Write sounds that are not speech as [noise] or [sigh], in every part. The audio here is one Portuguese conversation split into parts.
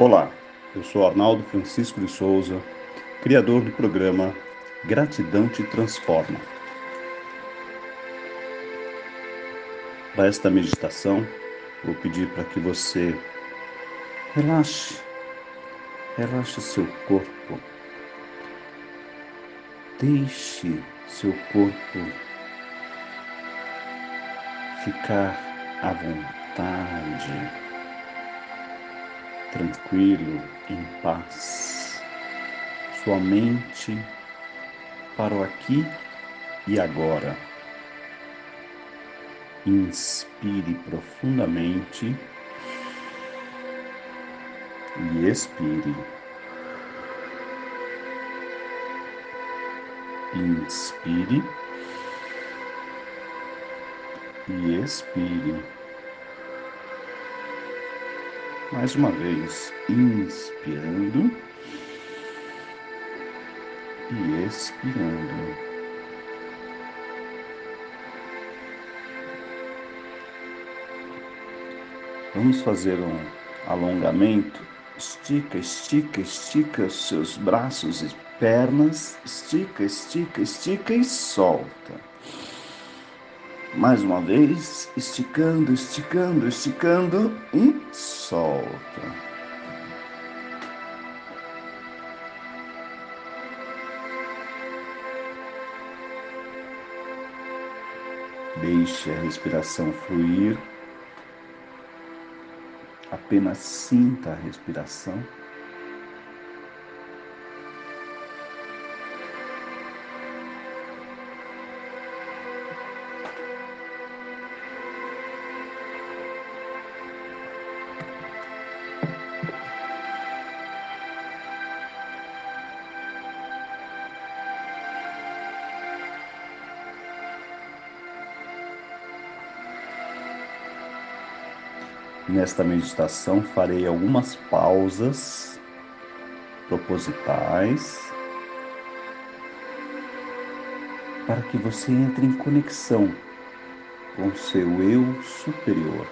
Olá, eu sou Arnaldo Francisco de Souza, criador do programa Gratidão te Transforma. Para esta meditação, vou pedir para que você relaxe, relaxe seu corpo, deixe seu corpo ficar à vontade tranquilo, em paz. Sua mente para o aqui e agora. Inspire profundamente e expire. Inspire e expire. Mais uma vez, inspirando e expirando. Vamos fazer um alongamento. Estica, estica, estica os seus braços e pernas. Estica, estica, estica e solta. Mais uma vez, esticando, esticando, esticando e solta. Deixe a respiração fluir. Apenas sinta a respiração. Nesta meditação farei algumas pausas propositais para que você entre em conexão com seu eu superior,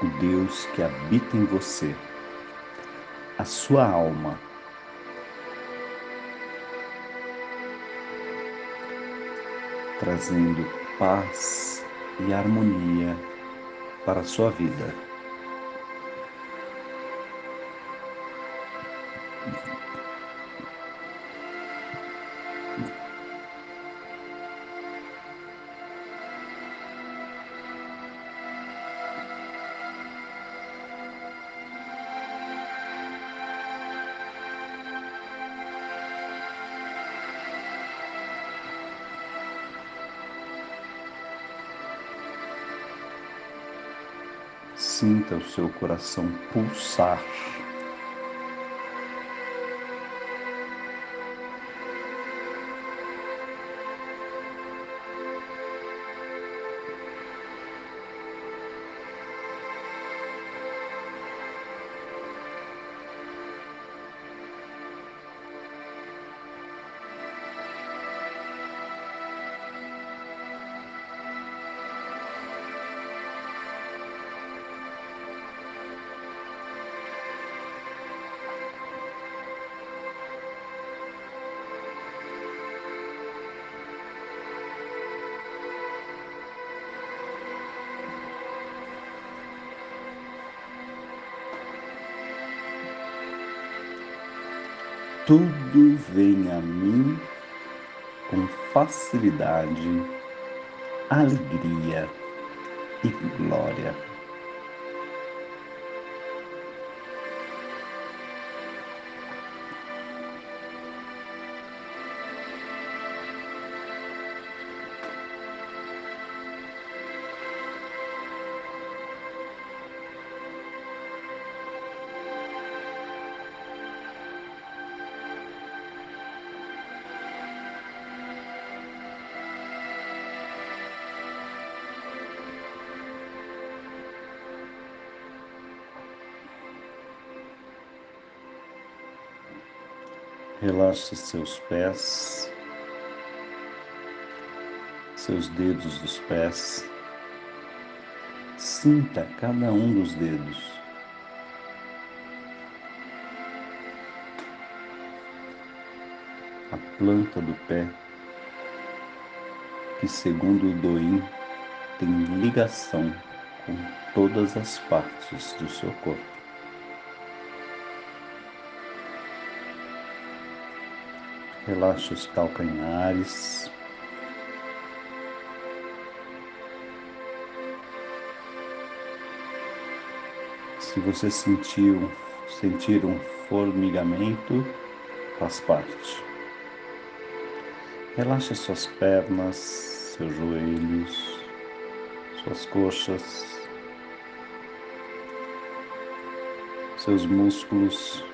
o Deus que habita em você, a sua alma. Trazendo paz e harmonia para a sua vida. Sinta o seu coração pulsar. Tudo vem a mim com facilidade, alegria e glória. Relaxe seus pés, seus dedos dos pés, Sinta cada um dos dedos. A planta do pé, que segundo o Doim tem ligação com todas as partes do seu corpo. Relaxe os calcanhares. Se você sentiu, sentir um formigamento, faz parte. Relaxe suas pernas, seus joelhos, suas coxas, seus músculos.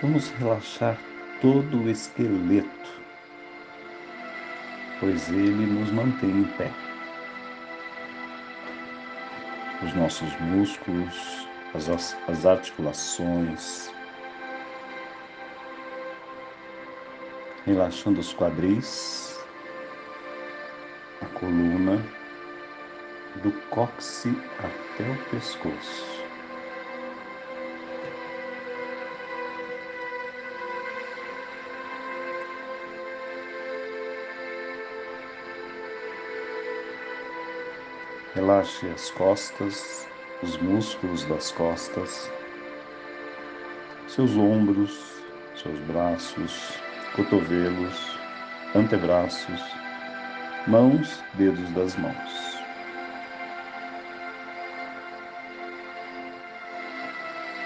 Vamos relaxar todo o esqueleto, pois ele nos mantém em pé. Os nossos músculos, as, as articulações, relaxando os quadris, a coluna, do cóccix até o pescoço. Relaxe as costas, os músculos das costas, seus ombros, seus braços, cotovelos, antebraços, mãos, dedos das mãos.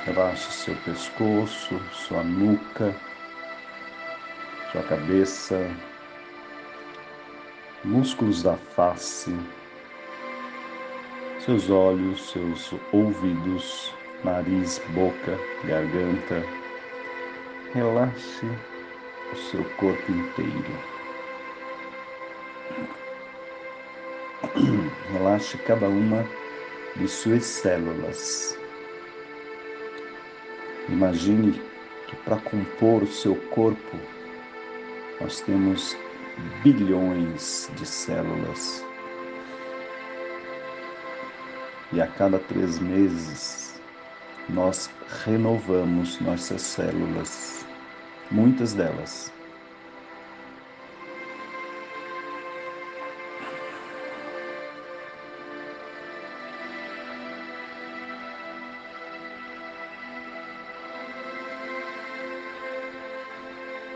Relaxe seu pescoço, sua nuca, sua cabeça, músculos da face, seus olhos, seus ouvidos, nariz, boca, garganta. Relaxe o seu corpo inteiro. [clears throat] Relaxe cada uma de suas células. Imagine que para compor o seu corpo nós temos bilhões de células. E a cada três meses nós renovamos nossas células, muitas delas.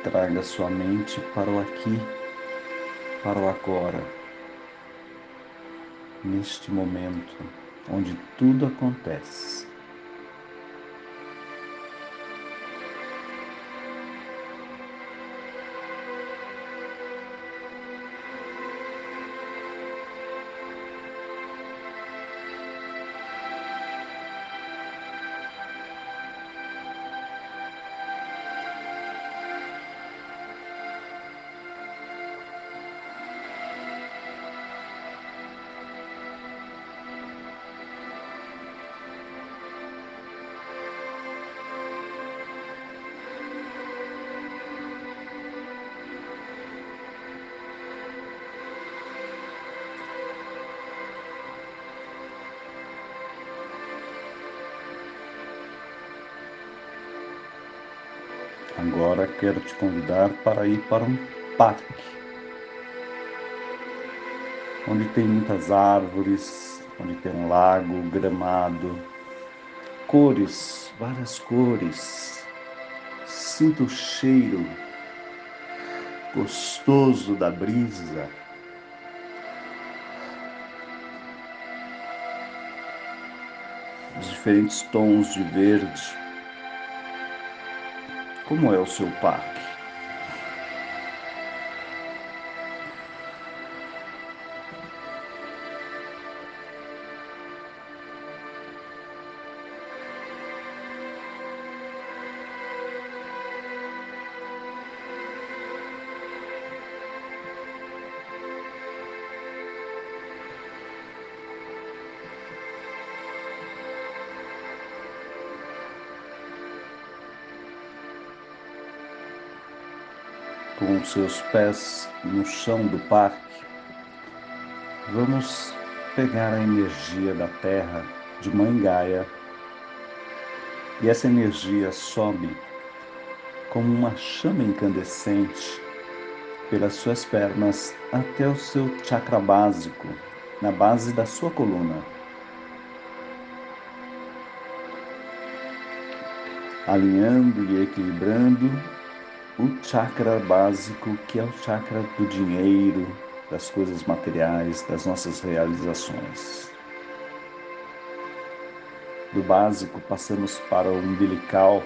Traga sua mente para o aqui, para o agora, neste momento onde tudo acontece. Agora quero te convidar para ir para um parque, onde tem muitas árvores, onde tem um lago, gramado, cores, várias cores. Sinta o cheiro gostoso da brisa. Os diferentes tons de verde como é o seu parque? Seus pés no chão do parque, vamos pegar a energia da Terra de Mãe Gaia e essa energia sobe como uma chama incandescente pelas suas pernas até o seu chakra básico, na base da sua coluna. Alinhando e equilibrando o chakra básico, que é o chakra do dinheiro, das coisas materiais, das nossas realizações. Do básico, passamos para o umbilical.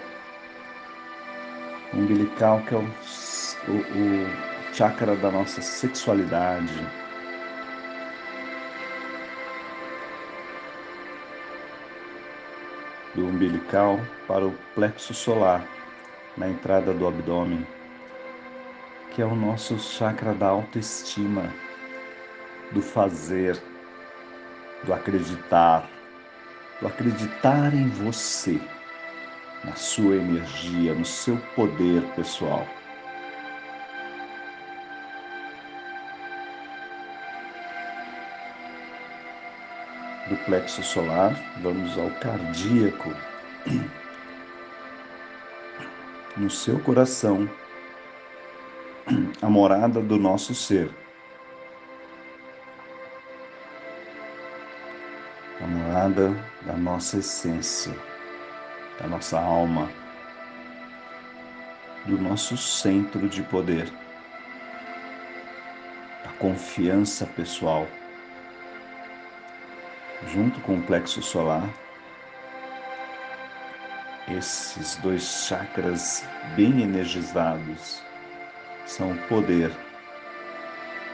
O umbilical, que é o, o, o chakra da nossa sexualidade. Do umbilical para o plexo solar na entrada do abdômen, que é o nosso chakra da autoestima, do fazer, do acreditar, do acreditar em você, na sua energia, no seu poder pessoal. Do plexo solar, vamos ao cardíaco [clears throat] no seu coração a morada do nosso ser. A morada da nossa essência, da nossa alma, do nosso centro de poder, da confiança pessoal. Junto com o plexo solar, esses dois chakras bem energizados são o poder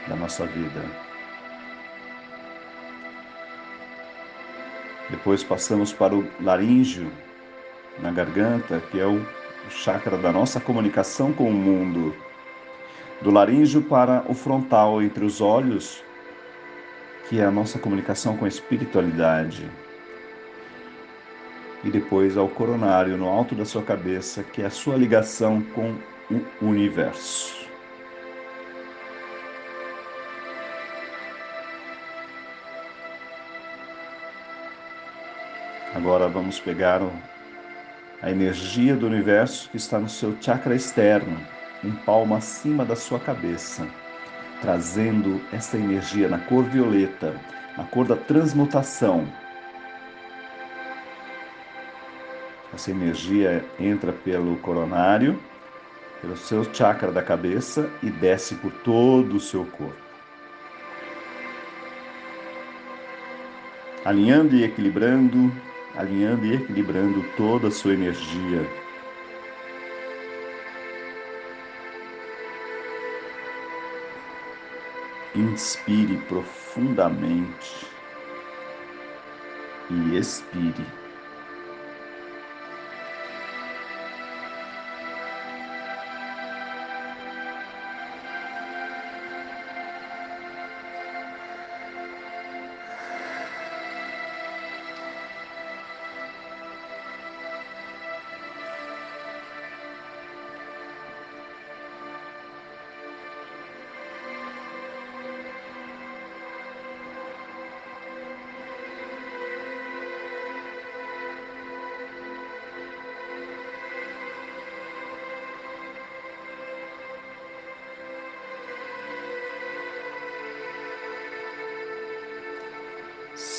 da nossa vida. Depois passamos para o laríngeo, na garganta, que é o chakra da nossa comunicação com o mundo. Do laríngeo para o frontal, entre os olhos, que é a nossa comunicação com a espiritualidade e depois ao coronário no alto da sua cabeça, que é a sua ligação com o universo. Agora vamos pegar a energia do universo que está no seu chakra externo, um palmo acima da sua cabeça, trazendo essa energia na cor violeta, na cor da transmutação, Essa energia entra pelo coronário, pelo seu chakra da cabeça e desce por todo o seu corpo. Alinhando e equilibrando, alinhando e equilibrando toda a sua energia. Inspire profundamente e expire.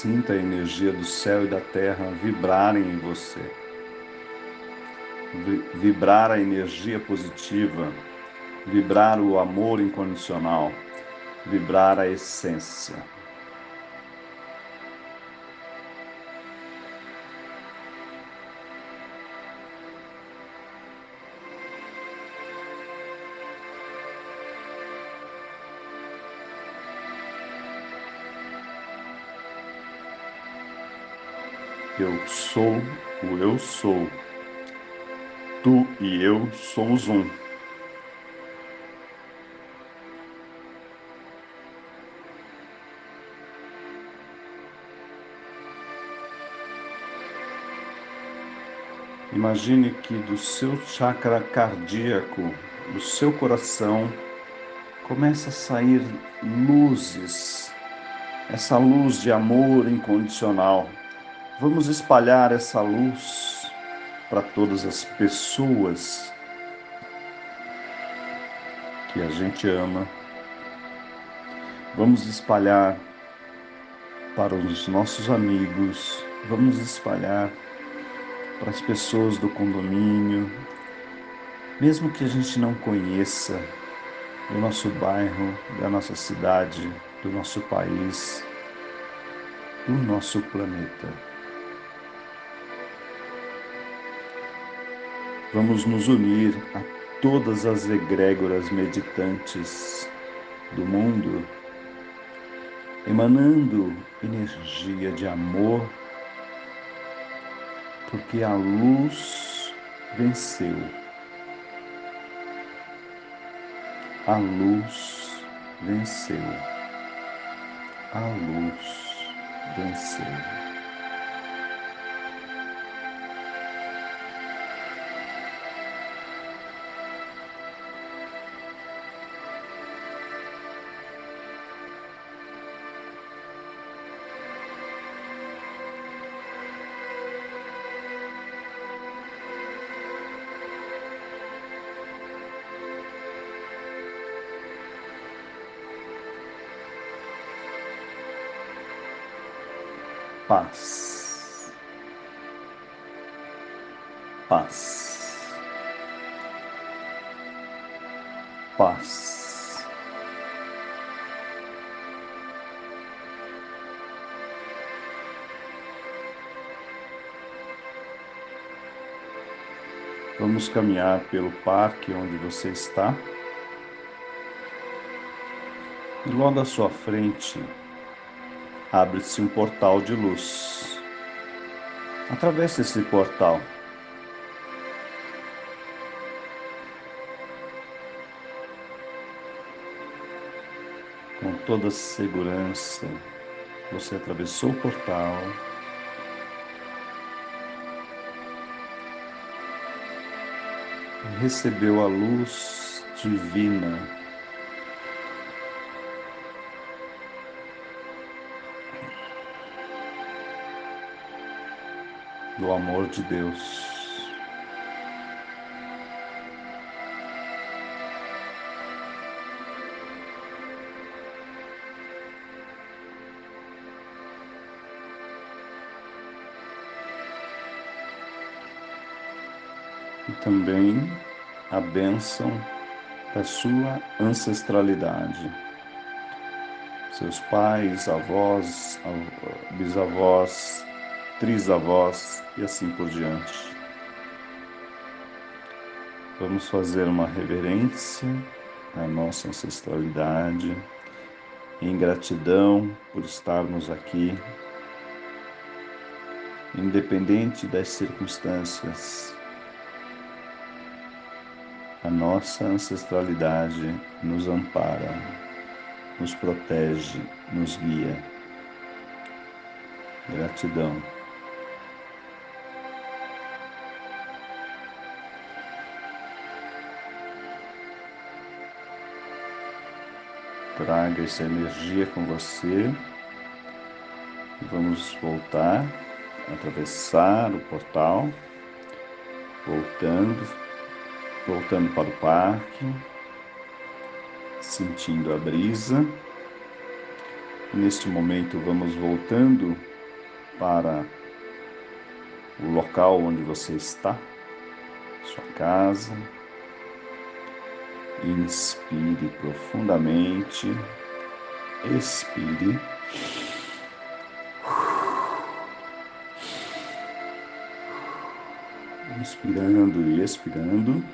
Sinta a energia do céu e da terra vibrarem em você. Vibrar a energia positiva, vibrar o amor incondicional, vibrar a essência. Eu sou o eu sou. Tu e eu somos um. Imagine que do seu chakra cardíaco do seu coração começa a sair luzes, essa luz de amor incondicional. Vamos espalhar essa luz para todas as pessoas que a gente ama. Vamos espalhar para os nossos amigos, vamos espalhar para as pessoas do condomínio, mesmo que a gente não conheça, do nosso bairro, da nossa cidade, do nosso país, do nosso planeta. Vamos nos unir a todas as egrégoras meditantes do mundo, emanando energia de amor, porque a luz venceu. A luz venceu. A luz venceu. Paz. Paz. Paz. Vamos caminhar pelo parque onde você está. E logo à sua frente abre-se um portal de luz. Atravesse esse portal. Com toda segurança, você atravessou o portal. Recebeu a luz divina do amor de Deus. E também a bênção da sua ancestralidade. Seus pais, avós, bisavós, trisavós e assim por diante. Vamos fazer uma reverência à nossa ancestralidade, em gratidão por estarmos aqui, independente das circunstâncias. A nossa ancestralidade nos ampara, nos protege, nos guia. Gratidão. Traga essa energia com você. Vamos voltar, atravessar o portal, voltando, voltando para o parque, sentindo a brisa. Neste momento, vamos voltando para o local onde você está, sua casa, Inspire profundamente. Expire. Inspirando e expirando.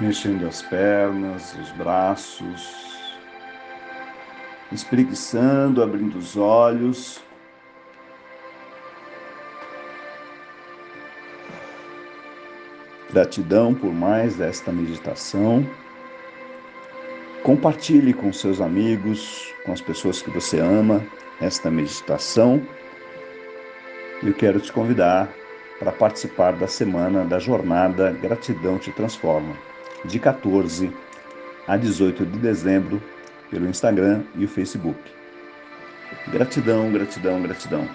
Mexendo as pernas, os braços, espreguiçando, abrindo os olhos. Gratidão por mais esta meditação. Compartilhe com seus amigos, com as pessoas que você ama, esta meditação. Eu quero te convidar para participar da semana da jornada Gratidão Te Transforma, de 14 a 18 de dezembro, pelo Instagram e o Facebook. Gratidão, gratidão, gratidão.